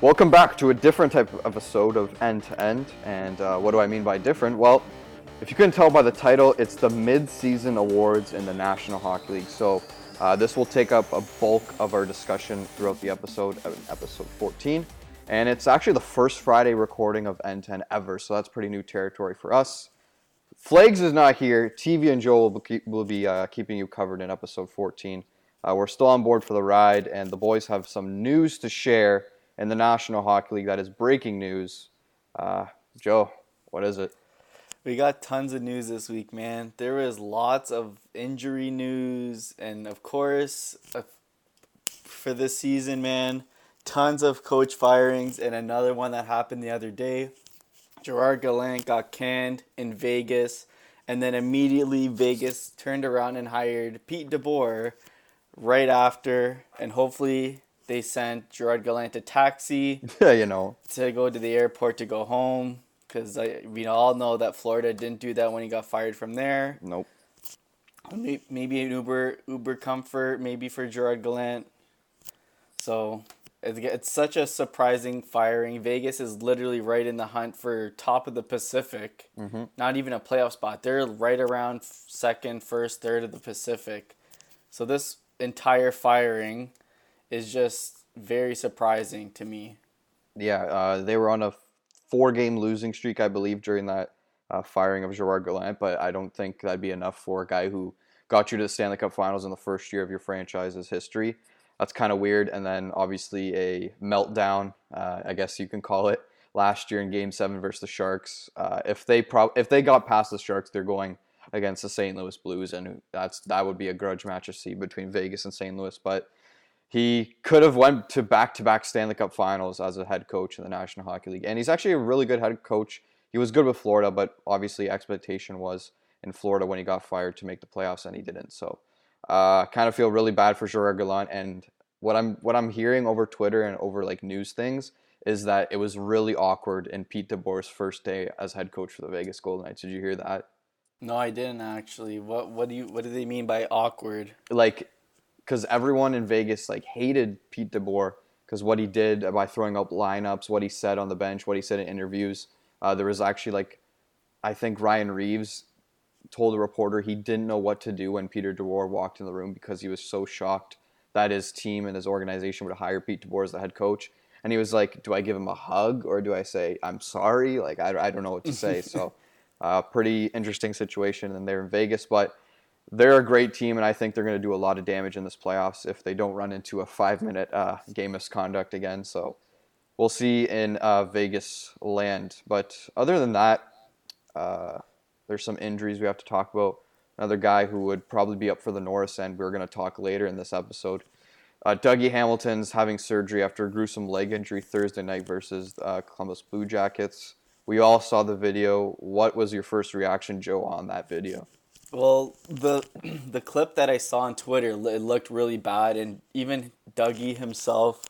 Welcome back to a different type of episode of End to End. And uh, what do I mean by different? Well, if you couldn't tell by the title, it's the mid-season awards in the National Hockey League. So uh, this will take up a bulk of our discussion throughout the episode, uh, episode 14. And it's actually the first Friday recording of End to End ever, so that's pretty new territory for us. Flags is not here. TV and Joel will, will be uh, keeping you covered in episode 14. Uh, we're still on board for the ride, and the boys have some news to share in the National Hockey League that is breaking news. Uh, Joe, what is it? We got tons of news this week, man. There was lots of injury news, and of course, uh, for this season, man, tons of coach firings, and another one that happened the other day. Gerard Gallant got canned in Vegas, and then immediately Vegas turned around and hired Pete DeBoer right after, and hopefully they sent Gerard Gallant a taxi. Yeah, you know. To go to the airport to go home, because we all know that Florida didn't do that when he got fired from there. Nope. Maybe an Uber Uber comfort, maybe for Gerard Gallant. So it's such a surprising firing. Vegas is literally right in the hunt for top of the Pacific. Mm-hmm. Not even a playoff spot. They're right around second, first, third of the Pacific. So this entire firing is just very surprising to me. Yeah, uh, they were on a four-game losing streak, I believe, during that uh, firing of Gerard Gallant. But I don't think that'd be enough for a guy who got you to the Stanley Cup Finals in the first year of your franchise's history. That's kind of weird. And then obviously a meltdown, uh, I guess you can call it, last year in Game Seven versus the Sharks. Uh, if they pro- if they got past the Sharks, they're going against the St. Louis Blues, and that's that would be a grudge match to see between Vegas and St. Louis. But he could have went to back-to-back Stanley Cup Finals as a head coach in the National Hockey League, and he's actually a really good head coach. He was good with Florida, but obviously expectation was in Florida when he got fired to make the playoffs, and he didn't. So, uh, kind of feel really bad for Gerard Gallant. And what I'm what I'm hearing over Twitter and over like news things is that it was really awkward in Pete DeBoer's first day as head coach for the Vegas Golden Knights. Did you hear that? No, I didn't actually. What what do you what do they mean by awkward? Like because everyone in Vegas like hated Pete DeBoer because what he did by throwing up lineups, what he said on the bench, what he said in interviews. Uh, there was actually like, I think Ryan Reaves told a reporter he didn't know what to do when Peter DeBoer walked in the room because he was so shocked that his team and his organization would hire Pete DeBoer as the head coach. And he was like, "Do I give him a hug or do I say I'm sorry?" Like I, I don't know what to say. so, uh, pretty interesting situation, and they're in Vegas, but they're a great team, and I think they're going to do a lot of damage in this playoffs if they don't run into a five-minute uh, game misconduct again. So we'll see in uh, Vegas land. But other than that, uh, there's some injuries we have to talk about. Another guy who would probably be up for the Norris end. We're going to talk later in this episode. Uh, Dougie Hamilton's having surgery after a gruesome leg injury Thursday night versus uh, Columbus Blue Jackets. We all saw the video. What was your first reaction, Joe, on that video? Well, the the clip that I saw on Twitter, it looked really bad, and even Dougie himself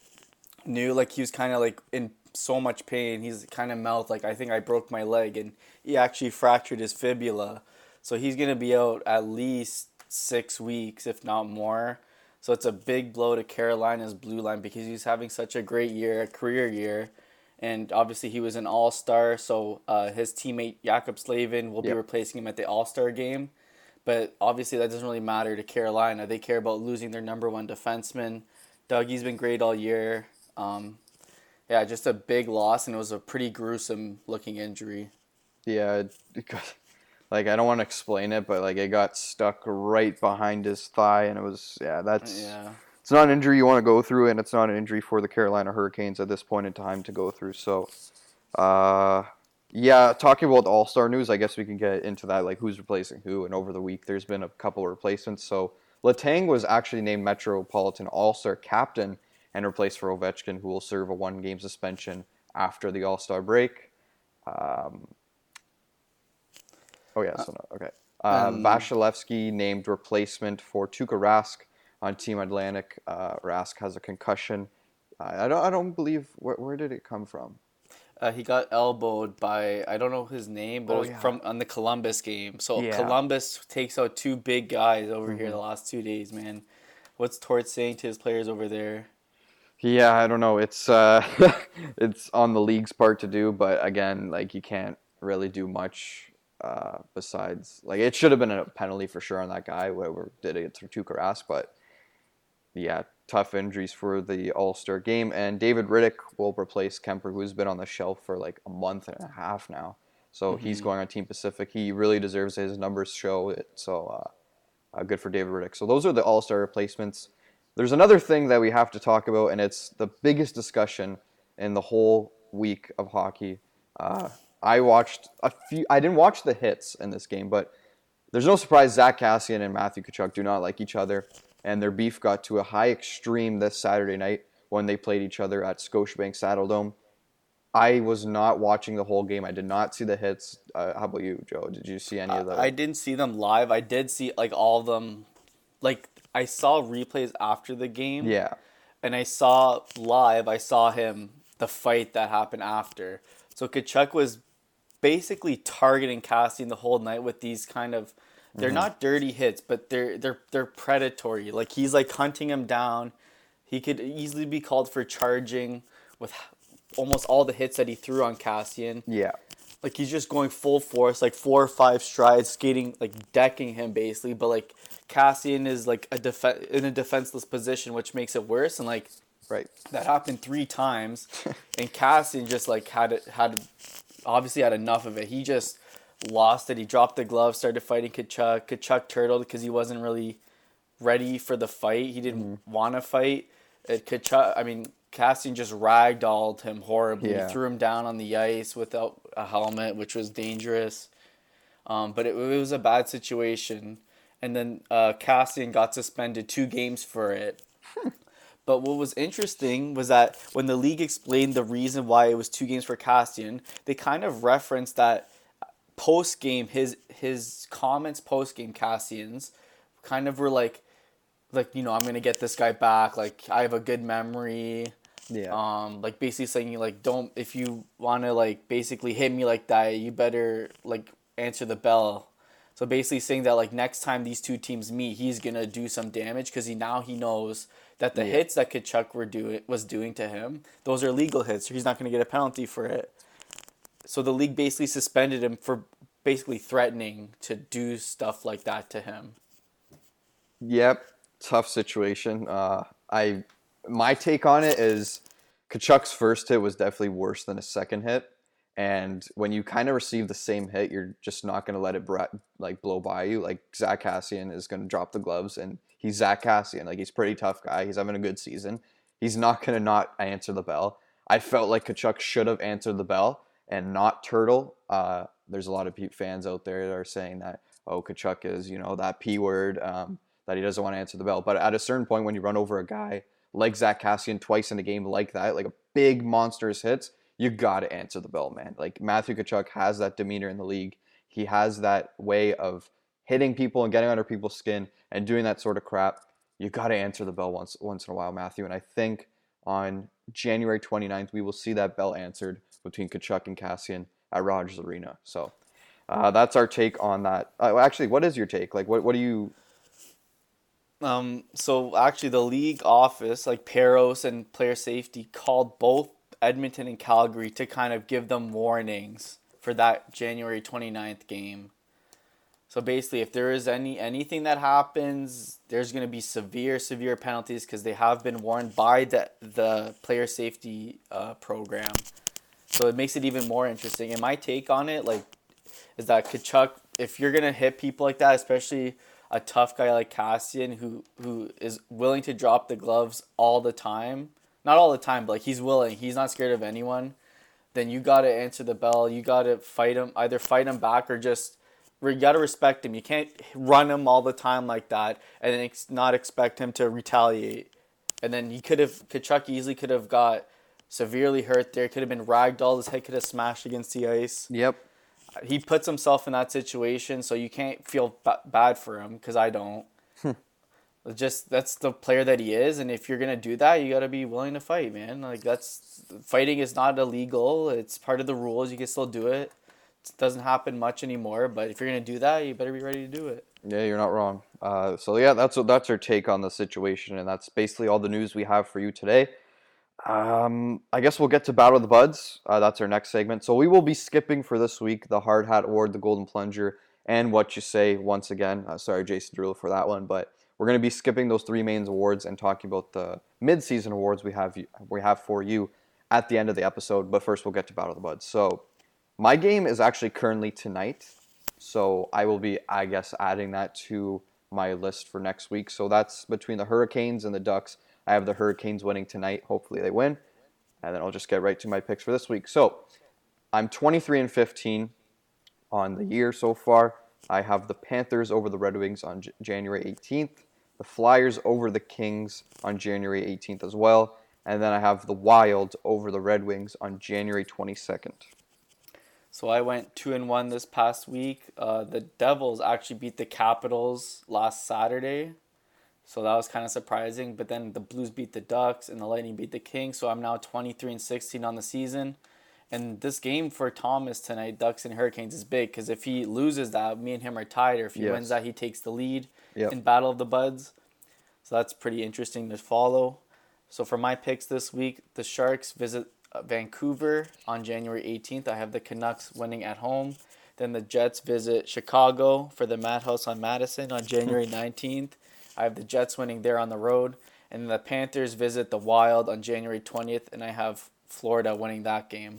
knew like he was kind of like in so much pain. He's kind of mouth like I think I broke my leg, and he actually fractured his fibula, so he's gonna be out at least six weeks, if not more. So it's a big blow to Carolina's blue line because he's having such a great year, a career year, and obviously he was an All Star. So uh, his teammate Jaccob Slavin will yep. be replacing him at the All Star game. But obviously, that doesn't really matter to Carolina. They care about losing their number one defenseman. Dougie's been great all year. Um, yeah, just a big loss, and it was a pretty gruesome looking injury. Yeah, like I don't want to explain it, but like it got stuck right behind his thigh, and it was yeah, that's yeah. It's not an injury you want to go through, and it's not an injury for the Carolina Hurricanes at this point in time to go through. So, uh, yeah, talking about the All Star news, I guess we can get into that, like who's replacing who. And over the week, there's been a couple of replacements. So Letang was actually named Metropolitan All Star captain and replaced for Ovechkin, who will serve a one game suspension after the All Star break. Um, oh, yeah, so no, okay. Uh, um, Vasilevskiy named replacement for Tuukka Rask on Team Atlantic. Uh, Rask has a concussion. Uh, I don't. I don't believe. Where, where did it come from? Uh, he got elbowed by I don't know his name, but oh, it was yeah. from on the Columbus game. So yeah. Columbus takes out two big guys over mm-hmm. here the last two days, man. What's Tort saying to his players over there? Yeah, I don't know. It's uh, it's on the league's part to do, but again, like you can't really do much uh, besides like it should have been a penalty for sure on that guy whoever did it to Tuukka Rask, but yeah, tough injuries for the All Star game. And David Rittich will replace Kuemper, who's been on the shelf for like a month and a half now. So he's Mhm. going on Team Pacific. He really deserves it. his numbers show it. So uh, uh, good for David Rittich. So those are the All Star replacements. There's another thing that we have to talk about, and it's the biggest discussion in the whole week of hockey. Uh, I watched a few. I didn't watch the hits in this game, but there's no surprise. Zach Kassian and Matthew Tkachuk do not like each other, and their beef got to a high extreme this Saturday night when they played each other at Scotiabank Saddledome. I was not watching the whole game. I did not see the hits. Uh, how about you, Joe? Did you see any of the? I didn't see them live. I did see like all of them. Like I saw replays after the game. yeah, and I saw live, I saw him the fight that happened after. So Tkachuk was basically targeting Kassian the whole night with these kind of they're mm-hmm. not dirty hits, but they're they're they're predatory. Like he's like hunting him down. He could easily be called for charging with almost all the hits that he threw on Kassian. yeah, Like he's just going full force, like four or five strides, skating like decking him basically. But like Kassian is like a def- in a defenseless position, which makes it worse. And like right. that happened three times, and Kassian just like had it had obviously had enough of it. He just lost it. He dropped the glove, started fighting Tkachuk. Tkachuk turtled because he wasn't really ready for the fight. He didn't Mm-hmm. want to fight. It Tkachuk, I mean, Kassian just ragdolled him horribly. Yeah. Threw him down on the ice without a helmet, which was dangerous. Um, but it, it was a bad situation. And then uh, Kassian got suspended two games for it. But what was interesting was that when the league explained the reason why it was two games for Kassian, they kind of referenced that post game his his comments post game Kassian's kind of were like like you know I'm gonna get this guy back like I have a good memory Yeah. um like basically saying like don't if you want to like basically hit me like that you better like answer the bell so basically saying that like next time these two teams meet he's gonna do some damage because he now he knows that the Yeah. hits that Tkachuk were doing was doing to him those are legal hits so he's not gonna get a penalty for it so the league basically suspended him for basically threatening to do stuff like that to him Yep, tough situation. Uh, I my take on it is Tkachuk's first hit was definitely worse than his second hit, and when you kind of receive the same hit, you're just not gonna let it bra- like blow by you. Like Zach Kassian is gonna drop the gloves, and he's Zach Kassian. Like he's a pretty tough guy. He's having a good season. He's not gonna not answer the bell. I felt like Tkachuk should have answered the bell and not Turtle. Uh, there's a lot of fans out there that are saying that oh Tkachuk is you know that p word. Um, that he doesn't want to answer the bell. But at a certain point, when you run over a guy like Zach Kassian twice in a game like that, like a big monstrous hits, you got to answer the bell, man. Like Matthew Tkachuk has that demeanor in the league. He has that way of hitting people and getting under people's skin and doing that sort of crap. You got to answer the bell once once in a while, Matthew. And I think on January 29th, we will see that bell answered between Tkachuk and Kassian at Rogers Arena. So uh, that's our take on that. Uh, actually, what is your take? Like, what, what do you Um, so actually, the league office, like Parros and player safety, called both Edmonton and Calgary to kind of give them warnings for that January 29th game. So basically, if there is any anything that happens, there's going to be severe, severe penalties because they have been warned by the the player safety uh, program. So it makes it even more interesting. And my take on it, like, is that Tkachuk, if you're gonna hit people like that, especially a tough guy like Kassian, who who is willing to drop the gloves all the time, not all the time, but like he's willing, he's not scared of anyone. Then you gotta answer the bell. You gotta fight him, either fight him back or just you gotta respect him. You can't run him all the time like that and then not expect him to retaliate. And then he could have Tkachuk easily could have got severely hurt there. Could have been ragdolled. His head could have smashed against the ice. Yep. He puts himself in that situation, so you can't feel ba- bad for him because I don't. Just that's the player that he is, and if you're gonna do that, you gotta be willing to fight, man. Like that's fighting is not illegal. It's part of the rules. You can still do it. It doesn't happen much anymore, but if you're gonna do that, you better be ready to do it. Yeah, you're not wrong. Uh, so yeah, that's that's our take on the situation, and that's basically all the news we have for you today. Um, I guess we'll get to Battle of the Buds. Uh, that's our next segment. So we will be skipping for this week the Hard Hat Award, the Golden Plunger, and What You Say once again. Uh, sorry, Jason Derulo, for that one, but we're going to be skipping those three main awards and talking about the mid-season awards we have we have for you at the end of the episode. But first, we'll get to Battle of the Buds. So my game is actually currently tonight, so I will be, I guess, adding that to my list for next week. So that's between the Hurricanes and the Ducks. I have the Hurricanes winning tonight. Hopefully they win. And then I'll just get right to my picks for this week. So I'm 23 and 15 on the year so far. I have the Panthers over the Red Wings on J- January 18th, the Flyers over the Kings on January 18th as well, and then I have the Wild over the Red Wings on January 22nd. So I went two and one this past week. Uh, the Devils actually beat the Capitals last Saturday, so that was kind of surprising. But then the Blues beat the Ducks and the Lightning beat the Kings. So I'm now 23 and 16 on the season. And this game for Thomas tonight, Ducks and Hurricanes, is big because if he loses that, me and him are tied. Or if he Yes. wins that, he takes the lead Yep. in Battle of the Buds. So that's pretty interesting to follow. So for my picks this week, the Sharks visit uh, Vancouver on January 18th. I have the Canucks winning at home. Then the Jets visit Chicago for the Madhouse on Madison on January 19th. I have the Jets winning there on the road. And the Panthers visit the Wild on January 20th, and I have Florida winning that game.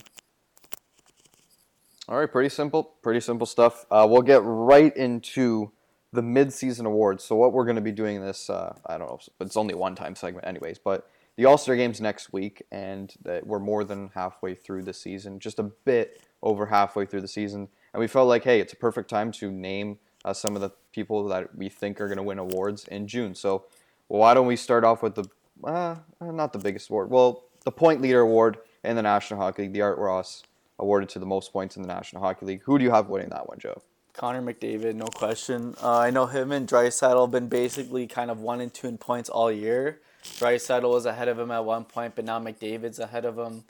All right, pretty simple, pretty simple stuff. Uh, we'll get right into the mid-season awards. So what we're going to be doing this, uh, I don't know, it's only one-time segment, anyways. But the All-Star games next week, and we're more than halfway through the season, just a bit over halfway through the season, and we felt like, hey, it's a perfect time to name uh, some of the people that we think are going to win awards in June. So why don't we start off with the, uh, not the biggest award, well, the point leader award in the National Hockey League, the Art Ross awarded to the most points in the National Hockey League. Who do you have winning that one, Joe? Connor McDavid, no question. Uh, I know him and Draisaitl have been basically kind of one and two in points all year. Draisaitl was ahead of him at one point, but now McDavid's ahead of him.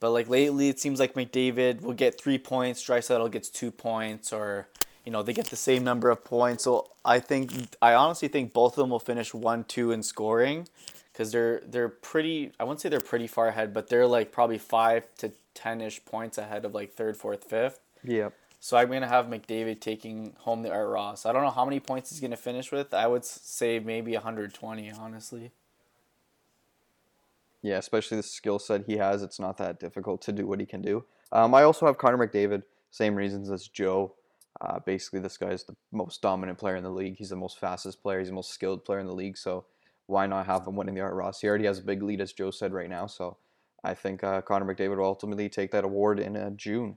But like lately, it seems like McDavid will get three points, Draisaitl gets two points, or you know they get the same number of points. So I think I honestly think both of them will finish one two in scoring, because they're they're pretty. I wouldn't say they're pretty far ahead, but they're like probably five to ten ish points ahead of like third, fourth, fifth. Yep. So I'm gonna have McDavid taking home the Art Ross. I don't know how many points he's gonna finish with. I would say maybe 120, honestly. Yeah, especially the skill set he has, it's not that difficult to do what he can do. Um, I also have Connor McDavid, same reasons as Joe. Uh, basically, this guy is the most dominant player in the league. He's the most fastest player. He's the most skilled player in the league. So why not have him winning the Art Ross? He already has a big lead, as Joe said right now. So I think uh, Connor McDavid will ultimately take that award in uh, June.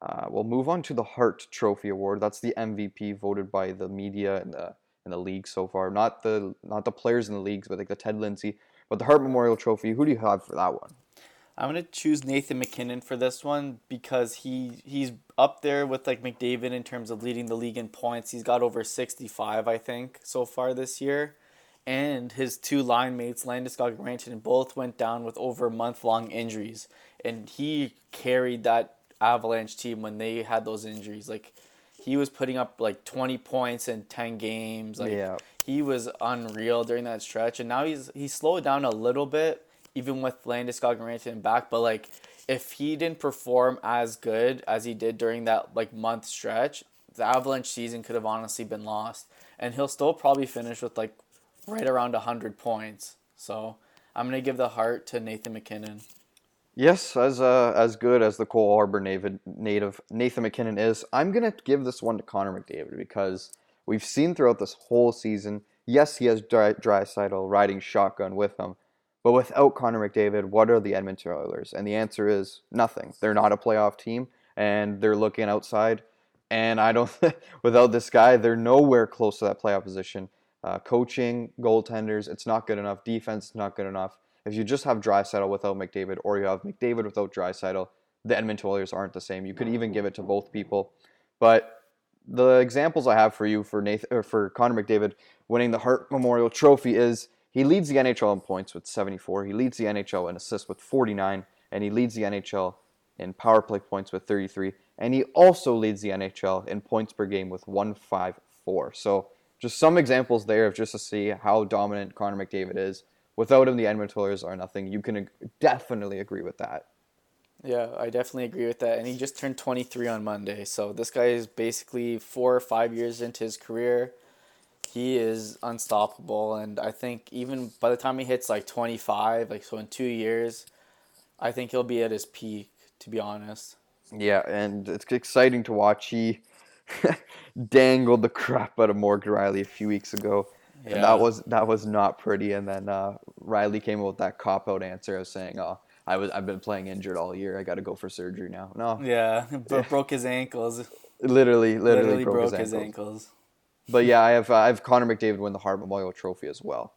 Uh, we'll move on to the Hart Trophy Award. That's the MVP voted by the media and the in the league so far. Not the not the players in the leagues, but like the Ted Lindsay. But the Hart Memorial Trophy. Who do you have for that one? I'm gonna choose Nathan MacKinnon for this one because he he's up there with like McDavid in terms of leading the league in points. He's got over 65, I think, so far this year. And his two line mates, Landeskog and Rantanen, both went down with over month long injuries. And he carried that Avalanche team when they had those injuries. Like he was putting up like 20 points in 10 games. Like Yeah. he was unreal during that stretch. And now he's he's slowed down a little bip, even with Landeskog and back. But like if he didn't perform as good as he did during that like month stretch, the Avalanche season could have honestly been lost. And he'll still probably finish with like right around 100 points. So I'm going to give the Hart to Nathan MacKinnon. Yes, as uh, as good as the Cole Harbour native, Nathan MacKinnon is, I'm gonna give this one to Connor McDavid because we've seen throughout this whole season. Yes, he has dry, Draisaitl riding shotgun with him, but without Connor McDavid, what are the Edmonton Oilers? And the answer is nothing. They're not a playoff team, and they're looking outside. And I don't, without this guy, they're nowhere close to that playoff position. Uh, coaching, goaltenders, it's not good enough. Defense, not good enough. If you just have Draisaitl without McDavid, or you have McDavid without Draisaitl, the Edmonton Oilers aren't the same. You could even give it to both people, but the examples I have for you for Nathan or for Connor McDavid winning the Hart Memorial Trophy is he leads the NHL in points with 74. He leads the NHL in assists with 49, and he leads the NHL in power play points with 33, and he also leads the NHL in points per game with 154. So just some examples there of just to see how dominant Connor McDavid is without him, the Edmonton Oilers are nothing. You can definitely agree with that. Yeah, I definitely agree with that. And he just turned 23 on Monday. So this guy is basically four or five years into his career. He is unstoppable. And I think even by the time he hits like 25, like so in two years, I think he'll be at his peak, to be honest. Yeah, and it's exciting to watch. He dangled the crap out of Morgan Rielly a few weeks ago. And that was that was not pretty. And then uh, Rielly came up with that cop out answer of saying, "Oh, I was I've been playing injured all year. I got to go for surgery now." No, Yeah, bro- broke his ankles. literally, literally, Literally broke, broke his, his ankles. But yeah, I have uh, I have Connor McDavid win the Hart Memorial Trophy as well.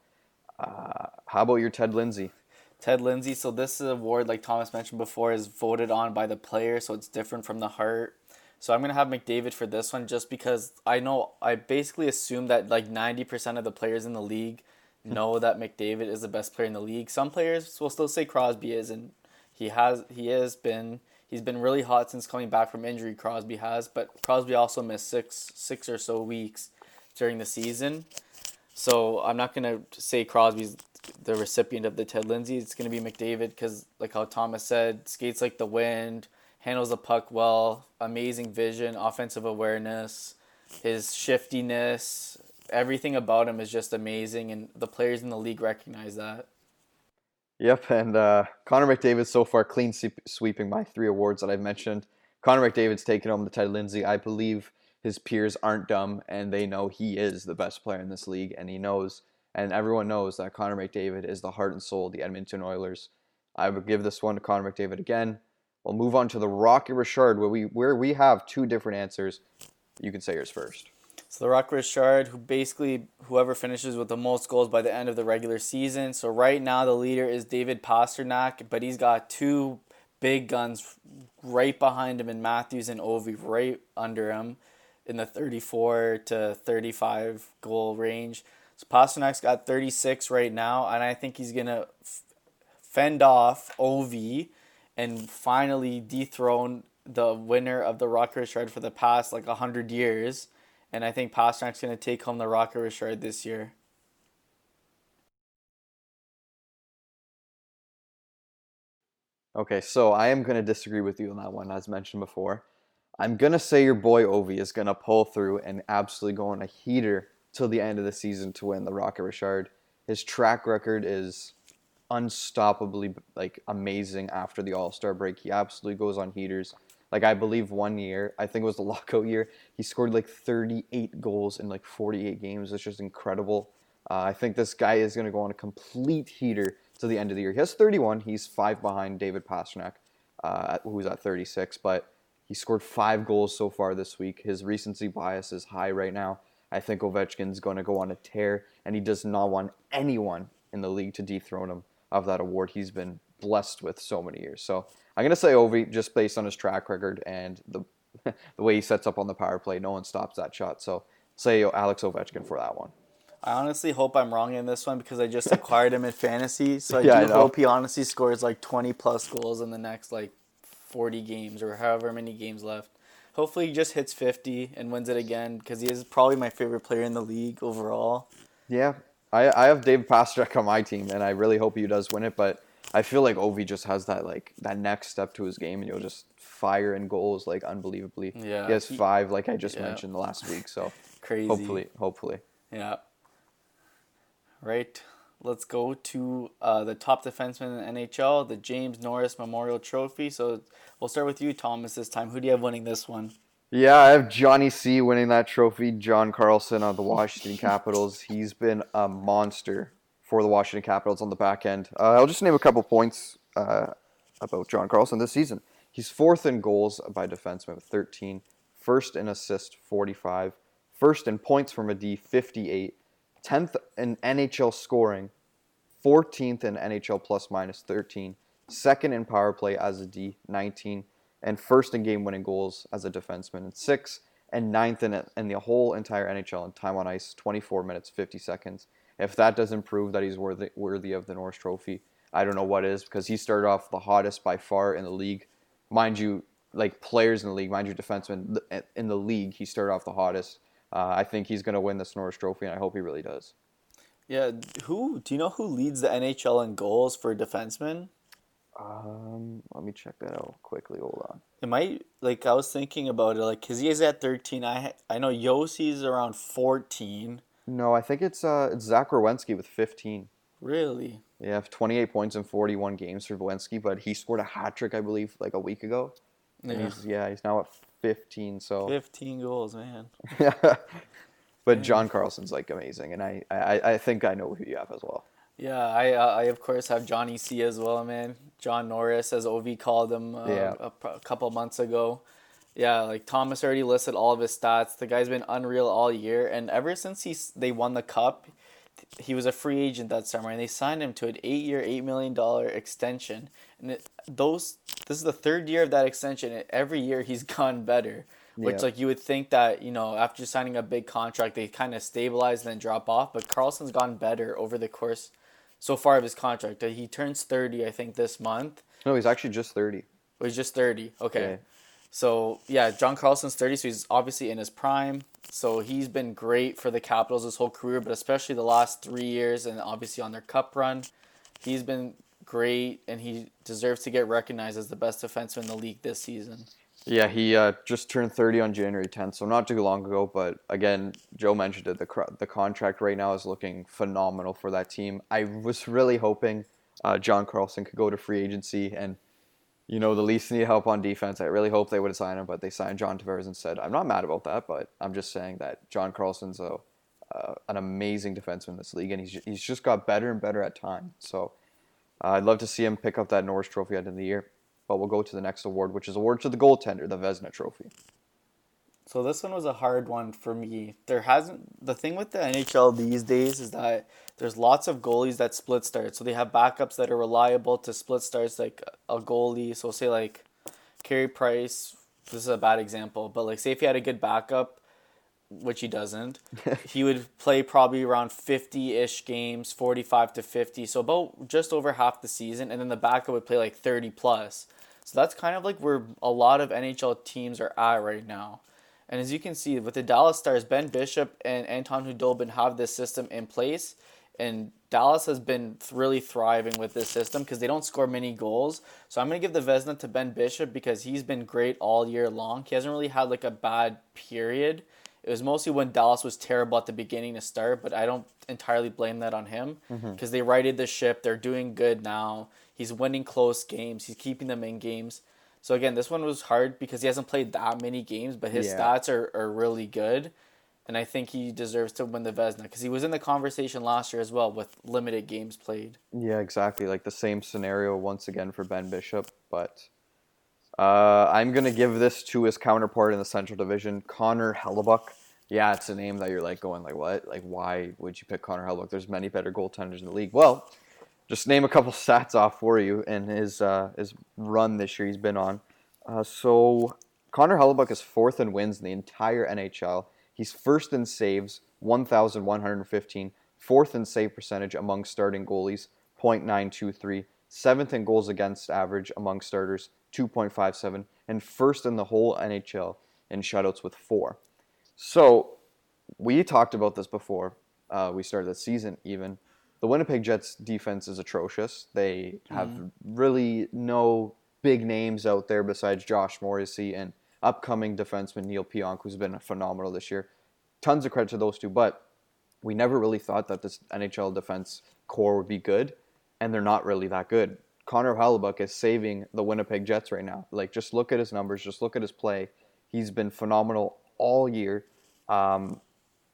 Uh, how about your Ted Lindsay? Ted Lindsay. So this award, like Thomas mentioned before, is voted on by the player, so it's different from the Hart. So I'm gonna have McDavid for this one, just because I know I basically assume that like ninety percent of the players in the league know that McDavid is the best player in the league. Some players will still say Crosby is, and he has he has been he's been really hot since coming back from injury. Crosby has, but Crosby also missed six six or so weeks during the season. So I'm not gonna say Crosby's the recipient of the Ted Lindsay. It's gonna be McDavid because, like how Thomas said, skates like the wind, handles the puck well, amazing vision, offensive awareness, his shiftiness, everything about him is just amazing, and the players in the league recognize that. Yep, and uh, Connor McDavid so far clean sweeping my three awards that I've mentioned. Connor McDavid's taken home the Ted Lindsay. I believe his peers aren't dumb and they know he is the best player in this league, and he knows, and everyone knows that Connor McDavid is the heart and soul of the Edmonton Oilers. I would give this one to Connor McDavid again. We'll move on to the Rocky Richard, where we where we have two different answers. You can say yours first. So the Rock Richard, who basically whoever finishes with the most goals by the end of the regular season. So right now the leader is David Pastrnak, but he's got two big guns right behind him in Matthews and Ovi, right under him in the 34 to 35 goal range. So Pastrnak's got 36 right now, and I think he's gonna f- fend off Ovi and finally dethrone the winner of the Rocket Richard for the past like 100 years. And I think Pastrnak's to take home the Rocket Richard this year. Okay, so I am going to disagree with you on that one, as mentioned before. I'm going to say your boy Ovi is going to pull through and absolutely go on a heater till the end of the season to win the Rocket Richard. His track record is unstoppably like amazing after the All-Star break. He absolutely goes on heaters. Like I believe one year, I think it was the lockout year, he scored like 38 goals in like 48 games. It's just incredible. Uh, I think this guy is going to go on a complete heater to the end of the year. He has 31. He's five behind David Pastrnak, uh, who's at 36. But he scored five goals so far this week. His recency bias is high right now. I think Ovechkin's going to go on a tear, and he does not want anyone in the league to dethrone him of that award he's been blessed with so many years. So I'm going to say Ovi just based on his track record and the the way he sets up on the power play. No one stops that shot. So say Alex Ovechkin for that one. I honestly hope I'm wrong in this one because I just acquired him in fantasy. So I Yeah, do know. hope he honestly scores like 20 plus goals in the next like 40 games or however many games left. Hopefully he just hits 50 and wins it again because he is probably my favorite player in the league overall. Yeah, I, I have David Pastrnak on my team, and I really hope he does win it. But I feel like Ovi just has that like that next step to his game, and he'll just fire in goals like unbelievably. Yeah, he has five, like I just yeah. mentioned last week. So Crazy. hopefully, hopefully. Yeah. Right. Let's go to uh, the top defenseman in the NHL, the James Norris Memorial Trophy. So we'll start with you, Thomas, this time. Who do you have winning this one? Yeah, I have Johnny C winning that trophy. John Carlson of the Washington Capitals. He's been a monster for the Washington Capitals on the back end. Uh, I'll just name a couple points uh, about John Carlson this season. He's fourth in goals by defenseman with 13, first in assists 45, first in points from a D 58, 10th in NHL scoring, 14th in NHL plus minus 13, second in power play as a D 19, and first in game winning goals as a defenseman in six, and ninth in, in the whole entire NHL in time on ice 24 minutes 50 seconds. If that doesn't prove that he's worthy worthy of the Norris Trophy, I don't know what is because he started off the hottest by far in the league. Mind you, like players in the league, mind you, defensemen in the league, he started off the hottest. Uh, I think he's going to win the Norris Trophy, and I hope he really does. Yeah, who do you know who leads the NHL in goals for defensemen? Um, let me check that out quickly. Hold on. It might like I was thinking about it, like cause he is at thirteen. I I know Josi's around fourteen. No, I think it's uh it's Zach Werenski with 15. Really? Yeah, 28 points in 41 games for Werenski, but he scored a hat trick, I believe, like a week ago. Yeah. he's yeah, he's now at 15. So Fifteen goals, man. but John Carlson's like amazing, and I, I I think I know who you have as well. Yeah, I uh, I of course have Johnny C as well, man. John Norris, as Ov called him uh, Yeah. a, a couple months ago. Yeah, like Thomas already listed all of his stats. The guy's been unreal all year, and ever since he they won the cup, he was a free agent that summer, and they signed him to an eight-year, eight million dollar extension. And it, those this is the third year of that extension. And every year he's gone better. Which Yeah. like you would think that you know after signing a big contract they kind of stabilize and then drop off, but Carlson's gone better over the course so far of his contract. He turns thirty, I think, this month. No, he's actually just 30. Well, he's just thirty. Okay. Yeah. So yeah, John Carlson's thirty, so he's obviously in his prime. So he's been great for the Capitals his whole career, but especially the last three years, and obviously on their Cup run, he's been great, and he deserves to get recognized as the best defenseman in the league this season. Yeah, he uh, just turned 30 on January 10th, so not too long ago. But again, Joe mentioned it. The cr- the contract right now is looking phenomenal for that team. I was really hoping uh, John Carlson could go to free agency, and you know the Leafs need help on defense. I really hope they would signed him, but they signed John Tavares instead. I'm not mad about that, but I'm just saying that John Carlson's a uh, an amazing defenseman in this league, and he's he's just got better and better at time. So uh, I'd love to see him pick up that Norris Trophy at the end of the year. But we'll go to the next award, which is award to the goaltender, the Vezina Trophy. So this one was a hard one for me. There hasn't the thing with the NHL these days is that there's lots of goalies that split start. So they have backups that are reliable to split starts like a goalie. So say like Carey Price, this is a bad example, but like say if he had a good backup, which he doesn't, he would play probably around 50-ish games, 45 to 50. So about just over half the season and then the backup would play like 30 plus. So that's kind of like where a lot of NHL teams are at right now. And as you can see with the Dallas Stars, Ben Bishop and Anton Khudobin have this system in place, and Dallas has been really thriving with this system because they don't score many goals. So I'm gonna give the Vezina to Ben Bishop because he's been great all year long. He hasn't really had like a bad period. It was mostly when Dallas was terrible at the beginning to start, but I don't entirely blame that on him mm-hmm. because they righted the ship. They're doing good now. He's winning close games. He's keeping them in games. So again, this one was hard because he hasn't played that many games, but his Yeah. stats are, are really good. And I think he deserves to win the Vezina because he was in the conversation last year as well with limited games played. Yeah, exactly. Like the same scenario once again for Ben Bishop, but uh, I'm gonna give this to his counterpart in the Central Division, Connor Hellebuyck. Yeah, it's a name that you're like going like what? Like why would you pick Connor Hellebuyck? There's many better goaltenders in the league. Well, just name a couple stats off for you in his uh, his run this year he's been on. Uh, so Connor Hellebuyck is fourth in wins in the entire NHL. He's first in saves, 1,115. Fourth in save percentage among starting goalies, 0.923. Seventh in goals against average among starters, 2.57. And first in the whole NHL in shutouts with four. So we talked about this before uh, we started the season, even. The Winnipeg Jets defense is atrocious. They have really no big names out there besides Josh Morrissey and upcoming defenseman Neal Pionk, who's been phenomenal this year. Tons of credit to those two, but we never really thought that this NHL defense core would be good, and they're not really that good. Connor Hellebuyck is saving the Winnipeg Jets right now. Like, just look at his numbers, just look at his play. He's been phenomenal all year. Um,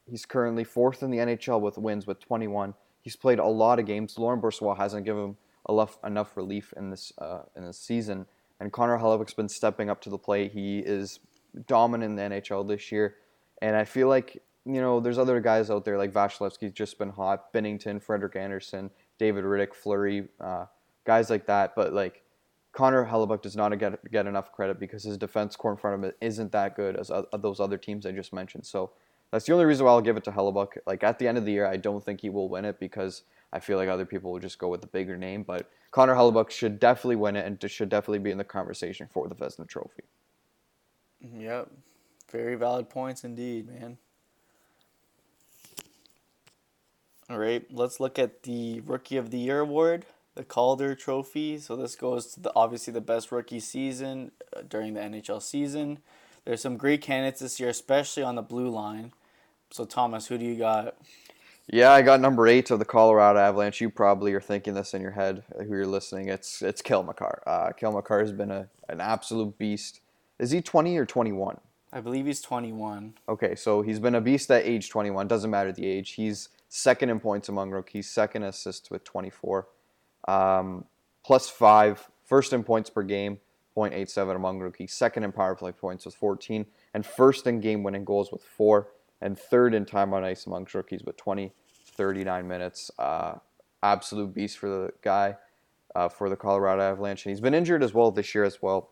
he's currently fourth in the NHL with wins with 21. He's played a lot of games. Laurent Brossoit hasn't given him enough enough relief in this uh, in this season, and Connor Hellebuyck's been stepping up to the plate. He is dominant in the NHL this year, and I feel like you know there's other guys out there like Vasilevskiy's just been hot, Binnington, Frederik Andersen, David Rittich, Fleury, uh, guys like that. But like Connor Hellebuyck does not get get enough credit because his defense core in front of him isn't that good as uh, those other teams I just mentioned. So that's the only reason why I'll give it to Hellebuyck. Like at the end of the year, I don't think he will win it because I feel like other people will just go with the bigger name. But Connor Hellebuyck should definitely win it and should definitely be in the conversation for the Vezina Trophy. Yep. Very valid points indeed, man. All right, let's look at the Rookie of the Year award, the Calder Trophy. So this goes to the obviously the best rookie season uh, during the NHL season. There's some great candidates this year, especially on the blue line. So Thomas, who do you got? Yeah, I got number eight of the Colorado Avalanche. You probably are thinking this in your head, uh, who you're listening. It's it's Cale Makar. Uh, Cale Makar has been a, an absolute beast. Is he 20 or 21? I believe he's 21. Okay, so he's been a beast at age 21. Doesn't matter the age. He's second in points among rookies, second assists with 24, um, plus five, first in points per game, 0.87 among rookies, second in power play points with 14, and first in game winning goals with four, and third in time on ice amongst rookies with 20, 39 minutes. Uh, absolute beast for the guy, uh, for the Colorado Avalanche, and he's been injured as well this year as well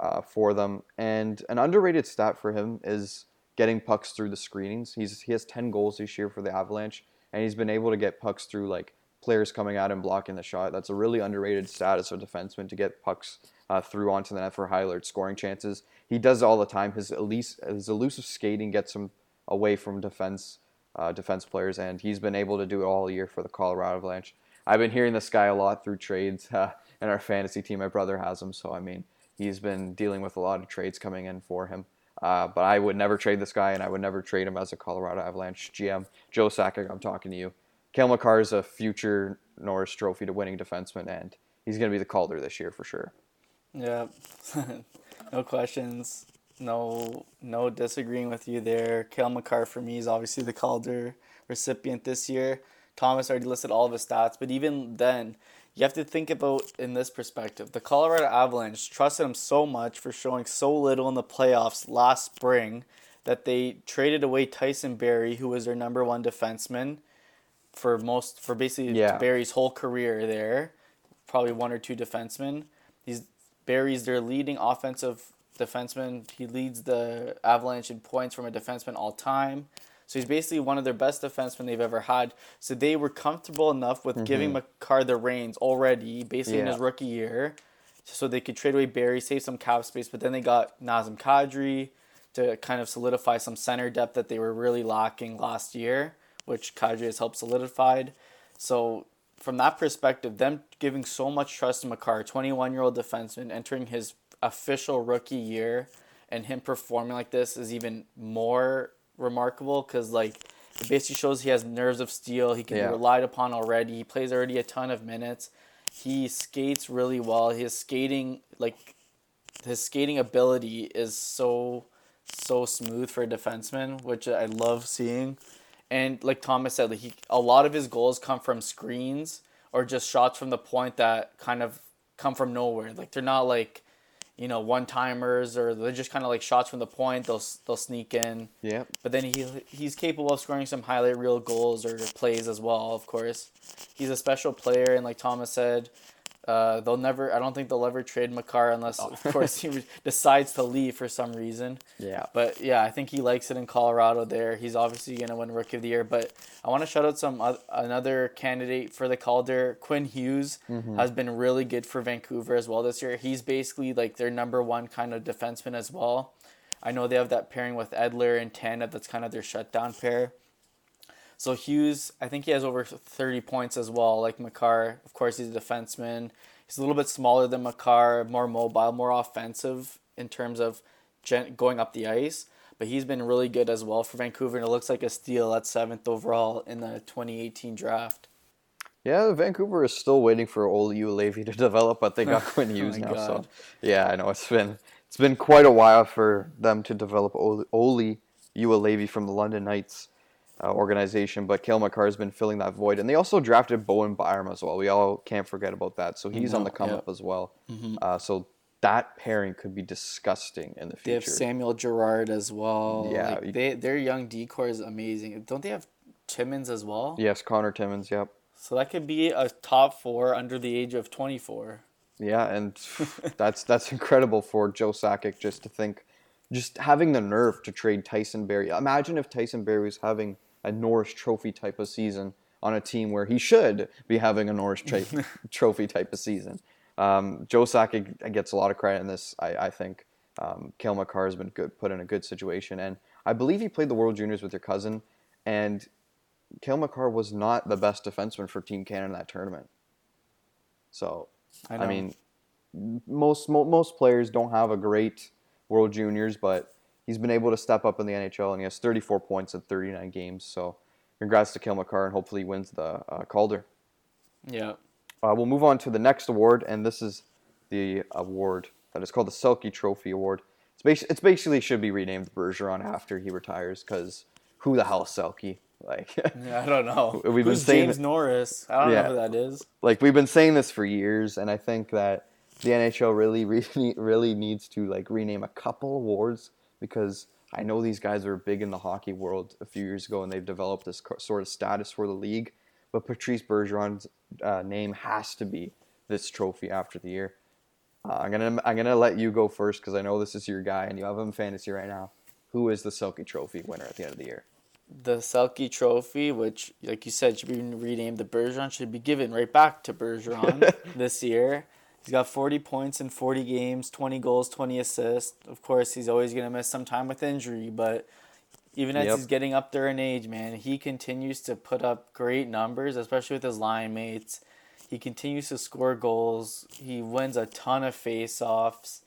uh, for them. And an underrated stat for him is getting pucks through the screenings. He's he has 10 goals this year for the Avalanche, and he's been able to get pucks through like players coming out and blocking the shot. That's a really underrated stat as a defenseman to get pucks uh, through onto the net for high alert scoring chances. He does all the time. His elise, his elusive skating gets him away from defense uh, defense players, and he's been able to do it all year for the Colorado Avalanche. I've been hearing this guy a lot through trades uh, in our fantasy team. My brother has him, so I mean he's been dealing with a lot of trades coming in for him. Uh, but I would never trade this guy, and I would never trade him as a Colorado Avalanche GM. Joe Sakic, I'm talking to you. Cale Makar is a future Norris Trophy to winning defenseman, and he's going to be the Calder this year for sure. Yeah, no questions. No, no disagreeing with you there. Cale Makar for me is obviously the Calder recipient this year. Thomas already listed all of his stats, but even then, you have to think about in this perspective. The Colorado Avalanche trusted him so much for showing so little in the playoffs last spring that they traded away Tyson Barrie, who was their number one defenseman for most for basically Yeah. Barrie's whole career there. Probably one or two defensemen. He's Barrie's their leading offensive defenseman. He leads the Avalanche in points from a defenseman all time. So he's basically one of their best defensemen they've ever had. So they were comfortable enough with giving mm-hmm. Makar the reins already, basically in his rookie year, so they could trade away Barrie, save some cap space. But then they got Nazem Kadri to kind of solidify some center depth that they were really lacking last year, which Kadri has helped solidified. So from that perspective, them giving so much trust to Makar, 21 year old defenseman, entering his official rookie year, and him performing like this is even more remarkable because like it basically shows he has nerves of steel. He can Yeah. be relied upon already. He plays already a ton of minutes. He skates really well. His skating like his skating ability is so so smooth for a defenseman, which I love seeing. And like Thomas said, like he a lot of his goals come from screens or just shots from the point that kind of come from nowhere. Like they're not like you know one timers or they're just kind of like shots from the point. They'll they'll sneak in. Yeah. But then he he's capable of scoring some highlight reel goals or plays as well. Of course, he's a special player, and like Thomas said, uh, they'll never. I don't think they'll ever trade Makar unless, of course, he re- decides to leave for some reason. Yeah. But yeah, I think he likes it in Colorado. There, he's obviously gonna win Rookie of the Year. But I want to shout out some oth- another candidate for the Calder. Quinn Hughes has been really good for Vancouver as well this year. He's basically like their number one kind of defenseman as well. I know they have that pairing with Edler and Tanev. That's kind of their shutdown pair. So Hughes, I think he has over 30 points as well, like Makar. Of course, he's a defenseman. He's a little bit smaller than Makar, more mobile, more offensive in terms of gen- going up the ice. But he's been really good as well for Vancouver, and it looks like a steal at seventh overall in the 2018 draft. Yeah, Vancouver is still waiting for Olli Juolevi to develop, but they got Quinn Hughes Oh now. So yeah, I know it's been it's been quite a while for them to develop Olli, Olli Juolevi from the London Knights uh, organization, but Cale Makar has been filling that void, and they also drafted Bowen Byram as well. We all can't forget about that. So he's on the come yeah. up as well. Uh, so that pairing could be disgusting in the future. They have. Samuel Girard as well. Yeah, Like, they their young decor is amazing. Don't they have Timmins as well? yes, Connor Timmins. Yep. So that could be a top four under the age of 24. Yeah, and that's that's incredible for Joe Sakic just to think, just having the nerve to trade Tyson Barrie. Imagine if Tyson Barrie was having a Norris Trophy type of season on a team where he should be having a Norris tra- Trophy type of season. Um, Joe Sakic gets a lot of credit in this. I, I think um, Cale Makar has been good, put in a good situation, and I believe he played the World Juniors with your cousin, and Cale Makar was not the best defenseman for Team Canada in that tournament. So, I, know. mean, most mo- most players don't have a great World Juniors, but he's been able to step up in the NHL, and he has 34 points in 39 games. So, congrats to Cale Makar, and hopefully he wins the uh, Calder. yeah. Uh, we'll move on to the next award, and this is the award that is called the Selke Trophy Award. It's, it's basically should be renamed Bergeron after he retires, because who the hell is Selke? Like, Yeah, I don't know. We've been Who's saying James that- Norris? I don't Yeah. know who that is. like we've been saying this for years, and I think that the NHL really, really, really needs to like rename a couple awards because I know these guys were big in the hockey world a few years ago, and they've developed this sort of status for the league. But Patrice Bergeron's uh, name has to be this trophy after the year. Uh, I'm gonna I'm gonna let you go first because I know this is your guy, and you have him in fantasy right now. Who is the Selke Trophy winner at the end of the year? The Selke Trophy, which, like you said, should be renamed the Bergeron, should be given right back to Bergeron this year. He's got 40 points in 40 games, 20 goals, 20 assists. Of course, he's always going to miss some time with injury, but even as Yep. he's getting up there in age, man, he continues to put up great numbers, especially with his line mates. He continues to score goals. He wins a ton of face-offs.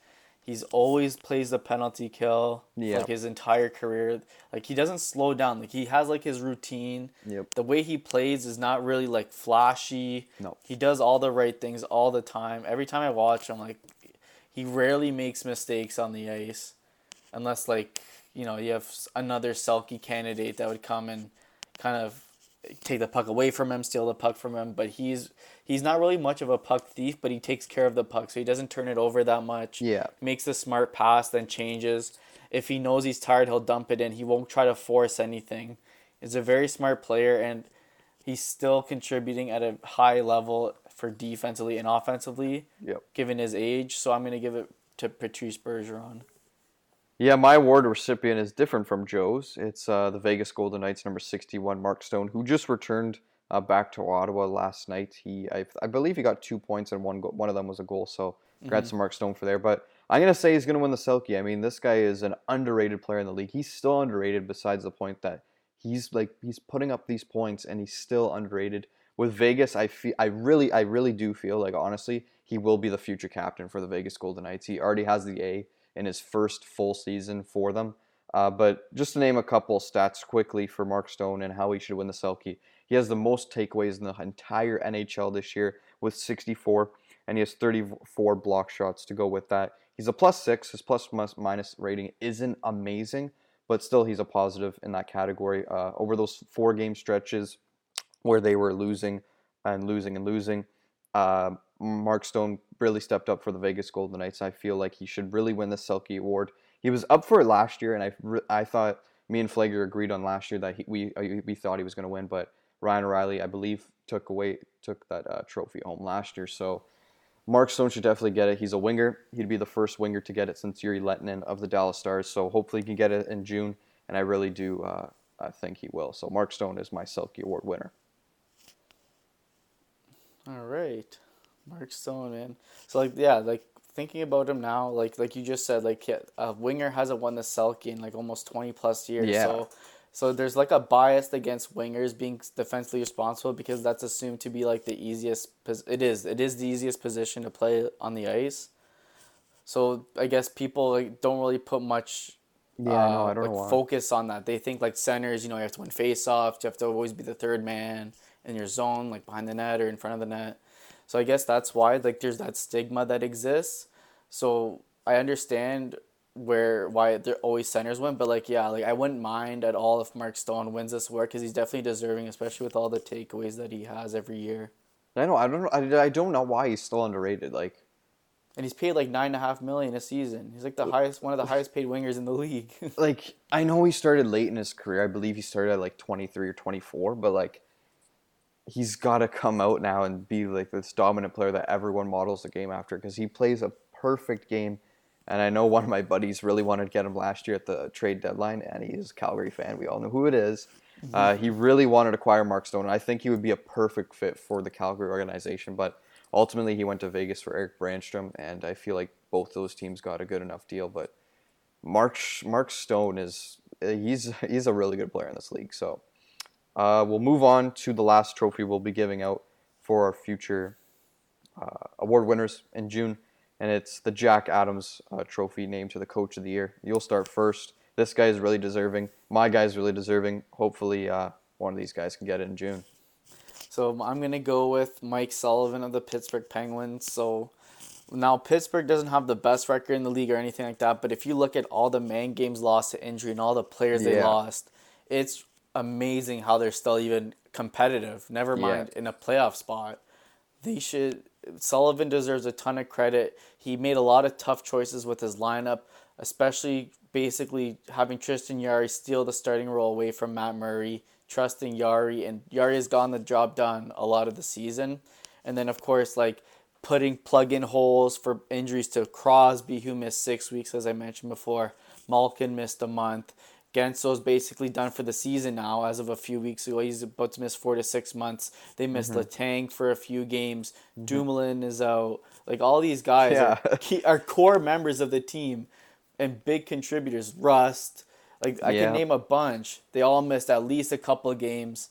He's always plays the penalty kill Yeah. like his entire career. Like he doesn't slow down. Like he has like his routine. Yep. The way he plays is not really like flashy. No. He does all the right things all the time. Every time I watch him, like he rarely makes mistakes on the ice, unless like you know you have another Selke candidate that would come and kind of take the puck away from him, steal the puck from him. But he's he's not really much of a puck thief, but he takes care of the puck, so he doesn't turn it over that much. Yeah. makes the smart pass, then changes. If he knows he's tired, he'll dump it in. He won't try to force anything. He's a very smart player, and he's still contributing at a high level for defensively and offensively, Yep. given his age. So I'm gonna give it to Patrice Bergeron. Yeah, my award recipient is different from Joe's. It's uh, the Vegas Golden Knights number 61, Mark Stone, who just returned uh, back to Ottawa last night. He, I, I believe he got two points and one, go- one of them was a goal. So congrats to Mark Stone for there. But I'm going to say he's going to win the Selke. I mean, this guy is an underrated player in the league. He's still underrated besides the point that he's like, he's putting up these points and he's still underrated. With Vegas, I feel, I really, I really do feel like, honestly, he will be the future captain for the Vegas Golden Knights. He already has the A in his first full season for them. Uh, but just to name a couple stats quickly for Mark Stone and how he should win the Selke, he has the most takeaways in the entire NHL this year with 64, and he has 34 block shots to go with that. He's a plus six. His minus rating isn't amazing, but still he's a positive in that category. Uh, over those four game stretches where they were losing and losing and losing, uh, Mark Stone really stepped up for the Vegas Golden Knights. I feel like he should really win the Selke Award. He was up for it last year, and I, I thought me and Flager agreed on last year that he, we uh, we thought he was going to win, but Ryan O'Reilly, I believe, took away took that uh, trophy home last year. So Mark Stone should definitely get it. He's a winger. He'd be the first winger to get it since Jere Lehtinen of the Dallas Stars. So hopefully he can get it in June, and I really do uh, I think he will. So Mark Stone is my Selke Award winner. All right, Mark Stone, man. So like, yeah, like thinking about him now, like like you just said, like yeah, a winger hasn't won the Selke in like almost twenty plus years. Yeah. So, so there's like a bias against wingers being defensively responsible because that's assumed to be like the easiest. Pos- it is. It is the easiest position to play on the ice. So I guess people like don't really put much. Yeah, uh, I don't like. Focus on that. They think like centers, you know, you have to win face-offs. You have to always be the third man in your zone, like behind the net or in front of the net. So I guess that's why like there's that stigma that exists. So I understand where why there always centers win, but like yeah, like I wouldn't mind at all if Mark Stone wins this award because he's definitely deserving, especially with all the takeaways that he has every year. I know. I don't know. I, I don't know why he's still underrated. Like And he's paid like nine and a half million a season. He's like the highest, one of the highest paid wingers in the league. like I know he started late in his career. I believe he started at like 23 or 24, but like he's got to come out now and be like this dominant player that everyone models the game after because he plays a perfect game. And I know one of my buddies really wanted to get him last year at the trade deadline, and he's a Calgary fan. We all know who it is. Uh, he really wanted to acquire Mark Stone, and I think he would be a perfect fit for the Calgary organization. But ultimately, he went to Vegas for Erik Brännström, and I feel like both those teams got a good enough deal. But Mark Mark Stone is he's he's a really good player in this league. So Uh, we'll move on to the last trophy we'll be giving out for our future uh, award winners in June, and it's the Jack Adams uh, Trophy named to the Coach of the Year. You'll start first. This guy is really deserving. My guy is really deserving. Hopefully, uh, one of these guys can get it in June. So I'm gonna go with Mike Sullivan of the Pittsburgh Penguins. So now Pittsburgh doesn't have the best record in the league or anything like that, but if you look at all the man games lost to injury and all the players they lost, it's amazing how they're still even competitive. Never mind in a playoff spot. They should. Sullivan deserves a ton of credit. He made a lot of tough choices with his lineup, especially basically having Tristan Jarry steal the starting role away from Matt Murray, trusting Jarry, and Jarry has gotten the job done a lot of the season. And then, of course, like putting plug in holes for injuries to Crosby, who missed six weeks, as I mentioned before. Malkin missed a month. Guentzel's basically done for the season now. As of a few weeks ago, he's about to miss four to six months. They missed mm-hmm. Letang for a few games. Mm-hmm. Dumoulin is out. Like all these guys Yeah. are, key, are core members of the team and big contributors. Rust, like I Yeah. can name a bunch. They all missed at least a couple of games,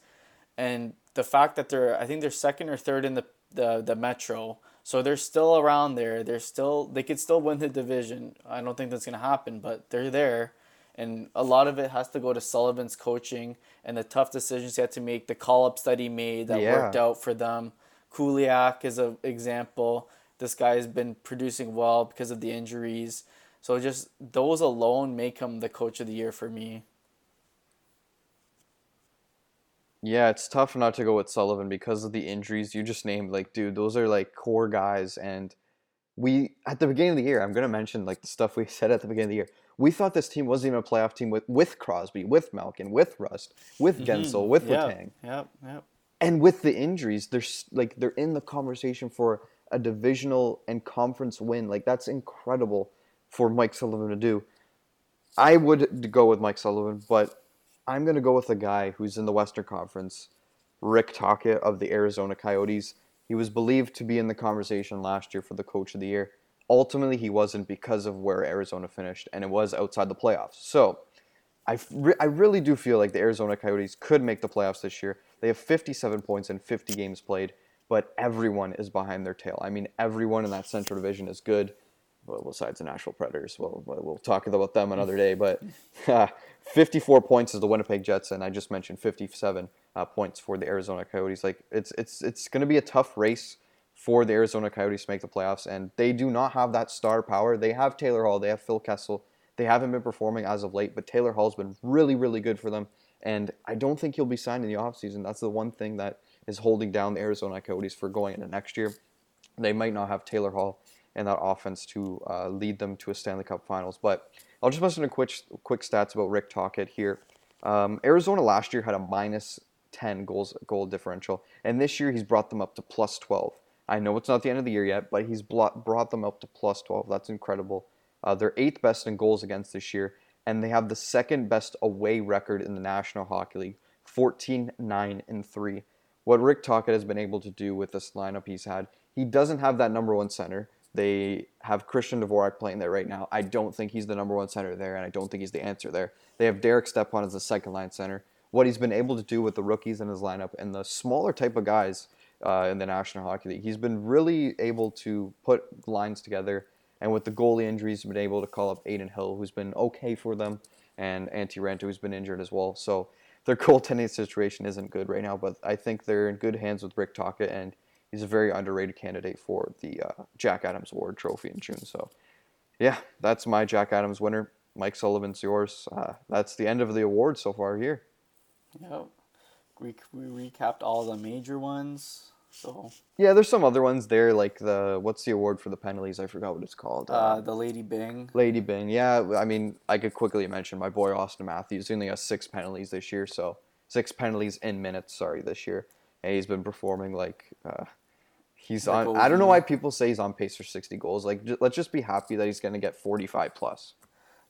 and the fact that they're I think they're second or third in the the, the Metro, so they're still around there. They're still they could still win the division. I don't think that's gonna happen, but they're there. And a lot of it has to go to Sullivan's coaching and the tough decisions he had to make, the call ups that he made that Yeah. worked out for them. Kuliak is an example. This guy has been producing well because of the injuries. So just those alone make him the coach of the year for me. Yeah, it's tough not to go with Sullivan because of the injuries you just named. Like, dude, those are like core guys. And we, at the beginning of the year, I'm going to mention like the stuff we said at the beginning of the year. We thought this team wasn't even a playoff team with, with Crosby, with Malkin, with Rust, with mm-hmm. Guentzel, with yeah, Letang. Yep, yep. And with the injuries, they're like they're in the conversation for a divisional and conference win. Like that's incredible for Mike Sullivan to do. I would go with Mike Sullivan, but I'm going to go with a guy who's in the Western Conference, Rick Tocchet of the Arizona Coyotes. He was believed to be in the conversation last year for the coach of the year. Ultimately, he wasn't because of where Arizona finished, and it was outside the playoffs. So, I, re- I really do feel like the Arizona Coyotes could make the playoffs this year. They have 57 points in 50 games played, but everyone is behind their tail. I mean, everyone in that Central Division is good. Well, besides the Nashville Predators, well, we'll we'll talk about them another day. But uh, 54 points is the Winnipeg Jets, and I just mentioned 57 uh, points for the Arizona Coyotes. Like it's it's it's going to be a tough race for the Arizona Coyotes to make the playoffs, and they do not have that star power. They have Taylor Hall, they have Phil Kessel. They haven't been performing as of late, but Taylor Hall's been really, really good for them. And I don't think he'll be signed in the offseason. That's the one thing that is holding down the Arizona Coyotes for going into next year. They might not have Taylor Hall and that offense to uh, lead them to a Stanley Cup Finals. But I'll just mention a quick quick stats about Rick Tocchet here. Um, Arizona last year had a minus 10 goals goal differential, and this year he's brought them up to plus 12. I know it's not the end of the year yet, but he's brought them up to plus 12. That's incredible. Uh, they're eighth best in goals against this year, and they have the second best away record in the National Hockey League 14 9 and 3. What Rick Tocchet has been able to do with this lineup he's had, he doesn't have that number one center. They have Christian Dvorak playing there right now. I don't think he's the number one center there, and I don't think he's the answer there. They have Derek Stepan as the second line center. What he's been able to do with the rookies in his lineup and the smaller type of guys uh, in the National Hockey League, he's been really able to put lines together. And with the goalie injuries, been able to call up Adin Hill, who's been okay for them, and Antti Raanta, who's been injured as well. So their goaltending situation isn't good right now, but I think they're in good hands with Rick Tocchet, and he's a very underrated candidate for the uh, Jack Adams Award trophy in June. So, yeah, that's my Jack Adams winner. Mike Sullivan's yours. Uh, that's the end of the award so far here. Yep. We, we recapped all the major ones. So Yeah, there's some other ones there, like the what's the award for the penalties? I forgot what it's called. uh, the Lady Byng. Lady Byng. Yeah, I mean, I could quickly mention my boy Auston Matthews. He only has six penalties this year, so six penalties in minutes. Sorry, this year, and he's been performing like uh, he's Like on. I don't know why people say he's on pace for sixty goals. Like, j- let's just be happy that he's gonna get forty-five plus.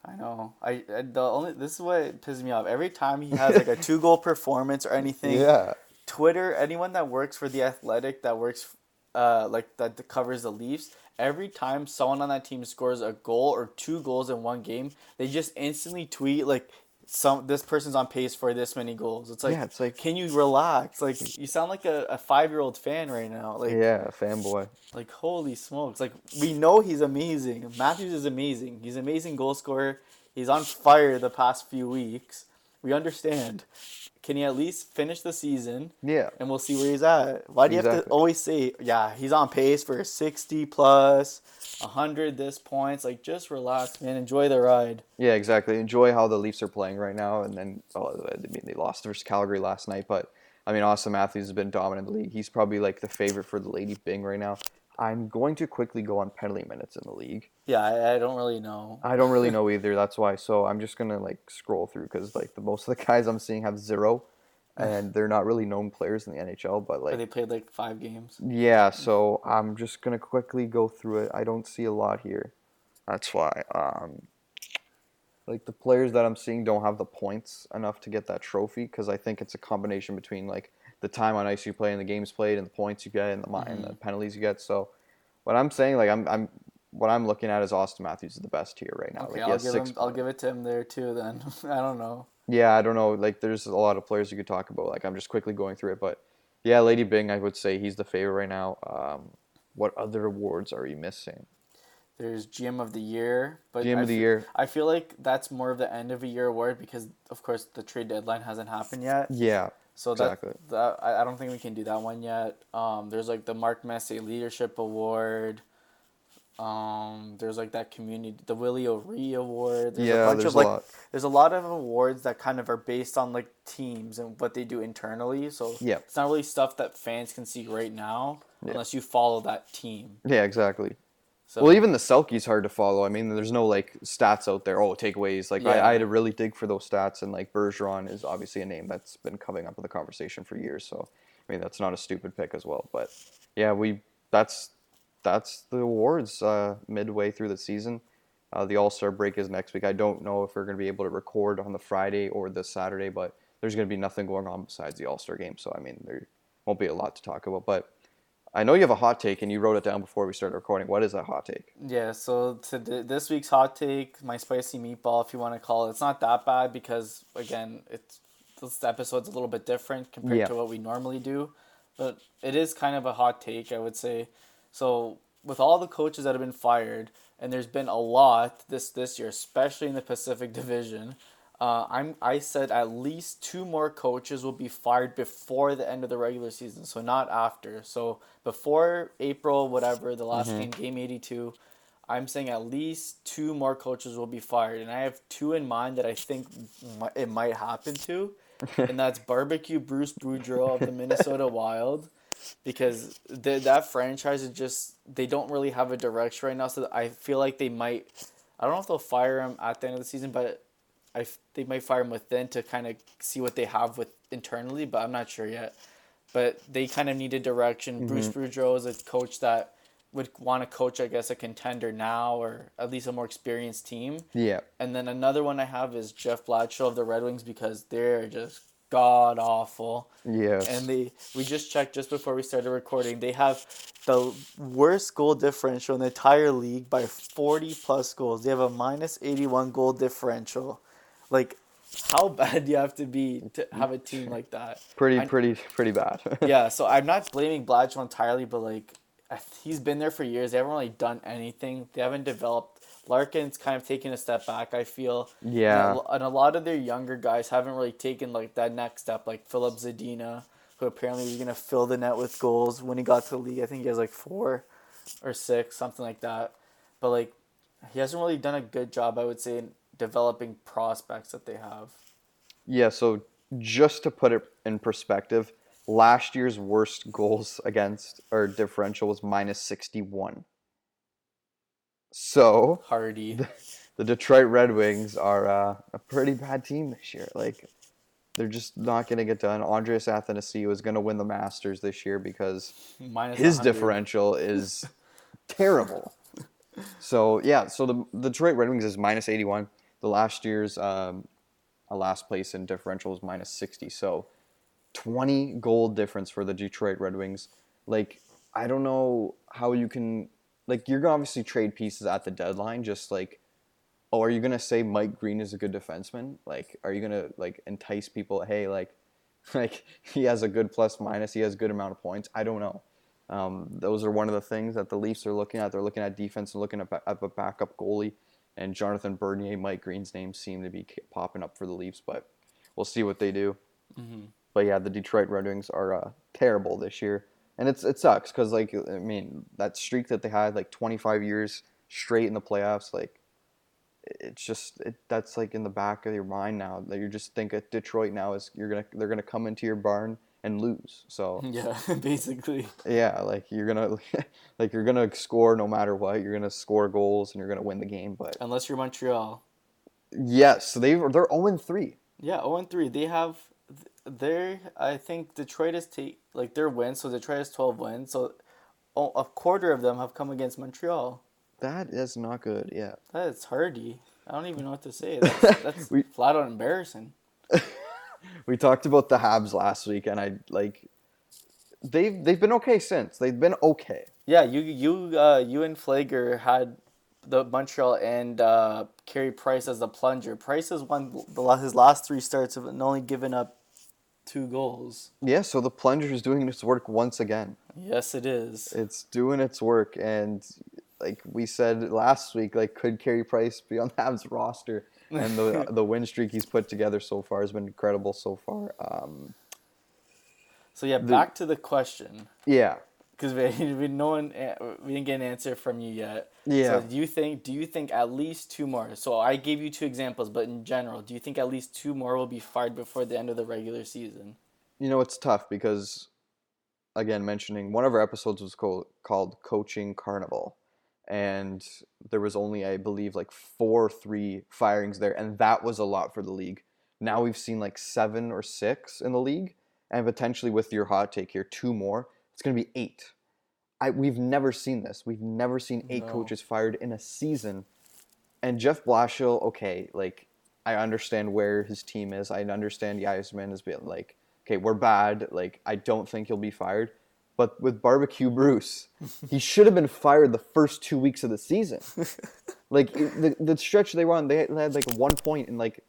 I know. I, I the only this is what pisses me off. Every time he has like a two goal performance or anything, Yeah, Twitter, anyone that works for the Athletic, that works, uh, like that covers the Leafs, every time someone on that team scores a goal or two goals in one game, they just instantly tweet like some this person's on pace for this many goals. It's like, Yeah, it's like- can you relax? Like you sound like a, a five year old fan right now. Like Yeah, fanboy. like holy smokes! Like we know he's amazing. Matthews is amazing. He's an amazing goal scorer. He's on fire the past few weeks. We understand. Can he at least finish the season? Yeah. and we'll see where he's at. Why do you have to always say, yeah, he's on pace for 60 plus, 100 this points? Like, just relax, man. Enjoy the ride. Yeah, exactly. Enjoy how the Leafs are playing right now, and then oh, I mean they lost versus Calgary last night, but I mean Auston Matthews has been dominant in the league. He's probably like the favorite for the Lady Byng right now. I'm going to quickly go on penalty minutes in the league. Yeah, I, I don't really know. I don't really know either. That's why. So I'm just gonna like scroll through because like the most of the guys I'm seeing have zero, and they're not really known players in the NHL. But like they played like five games. yeah, so I'm just gonna quickly go through it. I don't see a lot here. That's why. Um, like the players that I'm seeing don't have the points enough to get that trophy because I think it's a combination between like the time on ice you play and the games played and the points you get and the mi- and the penalties you get. So what I'm saying, like I'm I'm what I'm looking at is Auston Matthews is the best here right now. Okay, like, I'll give him. I'll give it to him there too. Then I don't know. Yeah, I don't know. Like, there's a lot of players you could talk about. Like, I'm just quickly going through it, but yeah, Lady Byng, I would say he's the favorite right now. Um, what other awards are you missing? There's GM of the year, but GM I of the fe- year. I feel like that's more of the end of a year award because, of course, the trade deadline hasn't happened yet. Yeah, So Exactly. that, that I, don't think we can do that one yet. Um, there's like the Mark Messier Leadership Award. Um, there's like that community, the Willie O'Ree Award. There's Yeah, a bunch there's of a like, lot. there's a lot of awards that kind of are based on like teams and what they do internally. So Yeah. it's not really stuff that fans can see right now unless you follow that team. yeah, exactly. So Well, even the Selke's hard to follow. I mean, there's no like stats out there. Oh, takeaways. Like, Yeah. I, I had to really dig for those stats, and like Bergeron is obviously a name that's been coming up in the conversation for years. So, I mean, that's not a stupid pick as well. But yeah, we that's that's the awards uh, midway through the season. Uh, the All Star break is next week. I don't know if we're going to be able to record on the Friday or the Saturday, but there's going to be nothing going on besides the All Star game. So I mean, there won't be a lot to talk about. But I know you have a hot take, and you wrote it down before we started recording. What is that hot take? Yeah, so to this week's hot take, my spicy meatball, if you want to call it, it's not that bad because again, it's this episode's a little bit different compared Yeah. to what we normally do, but it is kind of a hot take, I would say. So with all the coaches that have been fired, and there's been a lot this this year, especially in the Pacific Division. Uh, I'm I said at least two more coaches will be fired before the end of the regular season, so not after. So before April, whatever the last game, game eighty two, I'm saying at least two more coaches will be fired, and I have two in mind that I think it might happen to, and that's barbecue Bruce Boudreau of the Minnesota Wild, because th- that franchise is just they don't really have a direction right now. So I feel like they might. I don't know if they'll fire him at the end of the season, but I they might fire him within to kind of see what they have with internally, but I'm not sure yet. But they kind of needed direction. Mm-hmm. Bruce Boudreau is a coach that would want to coach, I guess, a contender now or at least a more experienced team. Yeah. And then another one I have is Jeff Blashill of the Red Wings because they're just god awful. Yes. And they we just checked just before we started recording. They have the worst goal differential in the entire league by 40 plus goals. They have a minus 81 goal differential. Like how bad do you have to be to have a team like that? pretty, I- pretty, pretty bad. yeah, so I'm not blaming Blashill entirely, but like he's been there for years. They haven't really done anything. They haven't developed. Larkin's kind of taken a step back. I feel. Yeah. And a, and a lot of their younger guys haven't really taken like that next step. Like Filip Zadina, who apparently was gonna fill the net with goals when he got to the league. I think he has like four or six, something like that. But like he hasn't really done a good job, I would say, in developing prospects that they have. Yeah, so just to put it in perspective, last year's worst goals against or differential was minus 61. So Hardy. the Detroit Red Wings are uh, a pretty bad team this year. Like they're just not going to get done. Andreas Athanasiou is going to win the Masters this year because Minus his 100. differential is terrible. So yeah, so the, the Detroit Red Wings is minus 81. The last year's um, last place in differential is minus 60. So 20 goal difference for the Detroit Red Wings. Like I don't know how you can like you're gonna obviously trade pieces at the deadline, just like oh, are you gonna say Mike Green is a good defenseman? Like, are you gonna like entice people? Hey, like, like he has a good plus minus. He has a good amount of points. I don't know. Um, those are one of the things that the Leafs are looking at. They're looking at defense and looking at, at a backup goalie. And Jonathan Bernier, Mike Green's names seem to be popping up for the Leafs, but we'll see what they do. Mm-hmm. But yeah, the Detroit Red Wings are uh, terrible this year, and it's it sucks because like I mean that streak that they had like 25 years straight in the playoffs, like it's just it, that's like in the back of your mind now that you just think at Detroit now is you're gonna they're gonna come into your barn and lose. So yeah, basically. Yeah, like you're gonna like you're gonna score no matter what. You're gonna score goals and you're gonna win the game. But unless you're Montreal. Yes, they they're zero and three. Yeah, zero and three. They have they I think Detroit is take like their wins. So Detroit has twelve wins. So oh, a quarter of them have come against Montreal. That is not good. Yeah. That's hardy. I don't even know what to say. That's, that's we, flat out embarrassing. We talked about the Habs last week, and I like they've they've been okay since. They've been okay. Yeah, you you uh, you and Flager had the Montreal and uh, Carey Price as the plunger. Price has won the, his last three starts and only given up two goals. Yeah, so the plunger is doing its work once again. Yes, it is. It's doing its work, and like we said last week, like could Carey Price be on the Habs roster? And the the win streak he's put together so far has been incredible so far. Um, so yeah, back the, to the question. Yeah. Because we, we no one we didn't get an answer from you yet. Yeah. So do you think do you think at least two more? So I gave you two examples, but in general, do you think at least two more will be fired before the end of the regular season? You know, it's tough because, again, mentioning one of our episodes was called, called Coaching Carnival and there was only I believe like four three firings there, and that was a lot for the league. Now we've seen like seven or six in the league, and potentially with your hot take here, two more. It's gonna be eight. I we've never seen this. We've never seen eight no. coaches fired in a season. And Jeff Blashill, okay, like I understand where his team is. I understand Yzerman has been like, okay, we're bad. Like I don't think he'll be fired. But with Barbecue Bruce, he should have been fired the first two weeks of the season. like the the stretch they won, they had, they had like one point in like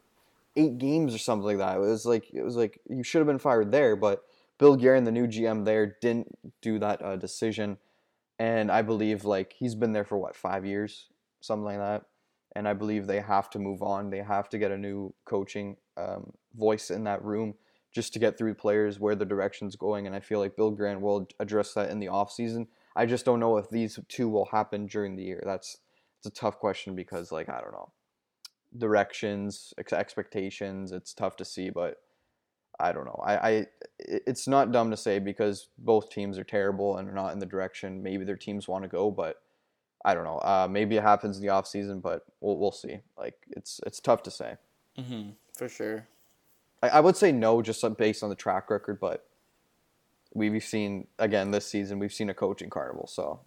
eight games or something like that. It was like it was like you should have been fired there. But Bill Guerin, the new GM there, didn't do that uh, decision, and I believe like he's been there for what five years, something like that. And I believe they have to move on. They have to get a new coaching um, voice in that room just to get through players where the direction's going. And I feel like Bill Guerin will address that in the offseason. I just don't know if these two will happen during the year. That's it's a tough question because like I don't know directions, ex- expectations. It's tough to see, but I don't know. I, I it's not dumb to say because both teams are terrible and are not in the direction maybe their teams want to go, but I don't know. Uh, maybe it happens in the off season, but we'll we'll see. Like it's it's tough to say. Mm-hmm, for sure. I, I would say no, just based on the track record, but we've seen again this season. We've seen a coaching carnival, so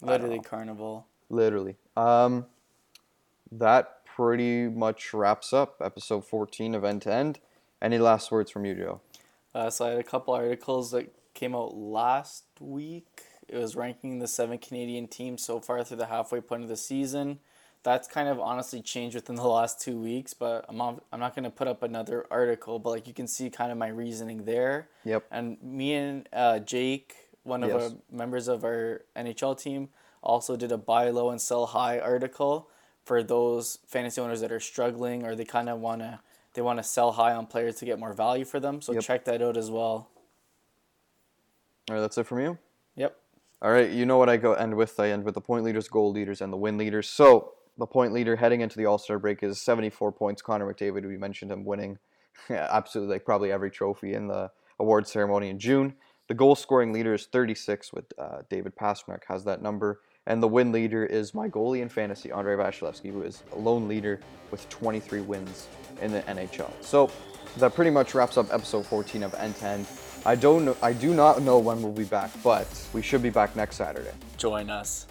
literally carnival. Literally. Um, that pretty much wraps up episode 14 of End to End. Any last words from you, Joe? Uh, so I had a couple articles that came out last week. It was ranking the seven Canadian teams so far through the halfway point of the season that's kind of honestly changed within the last two weeks. But I'm not, I'm not going to put up another article, but like you can see kind of my reasoning there. Yep. And me and uh, Jake, one of yes. our members of our NHL team, also did a buy low and sell high article for those fantasy owners that are struggling or they kind of want to they want to sell high on players to get more value for them. So yep. check that out as well. All right, that's it from you. Yep. All right, you know what I go end with. I end with the point leaders, goal leaders, and the win leaders. So the point leader heading into the All Star break is 74 points. Connor McDavid, we mentioned him winning absolutely like probably every trophy in the award ceremony in June. The goal scoring leader is 36 with uh, David Pastrnak has that number. And the win leader is my goalie in fantasy, Andrei Vasilevskiy, who is a lone leader with 23 wins in the NHL. So that pretty much wraps up episode 14 of N10. I don't know, I do not know when we'll be back, but we should be back next Saturday. Join us.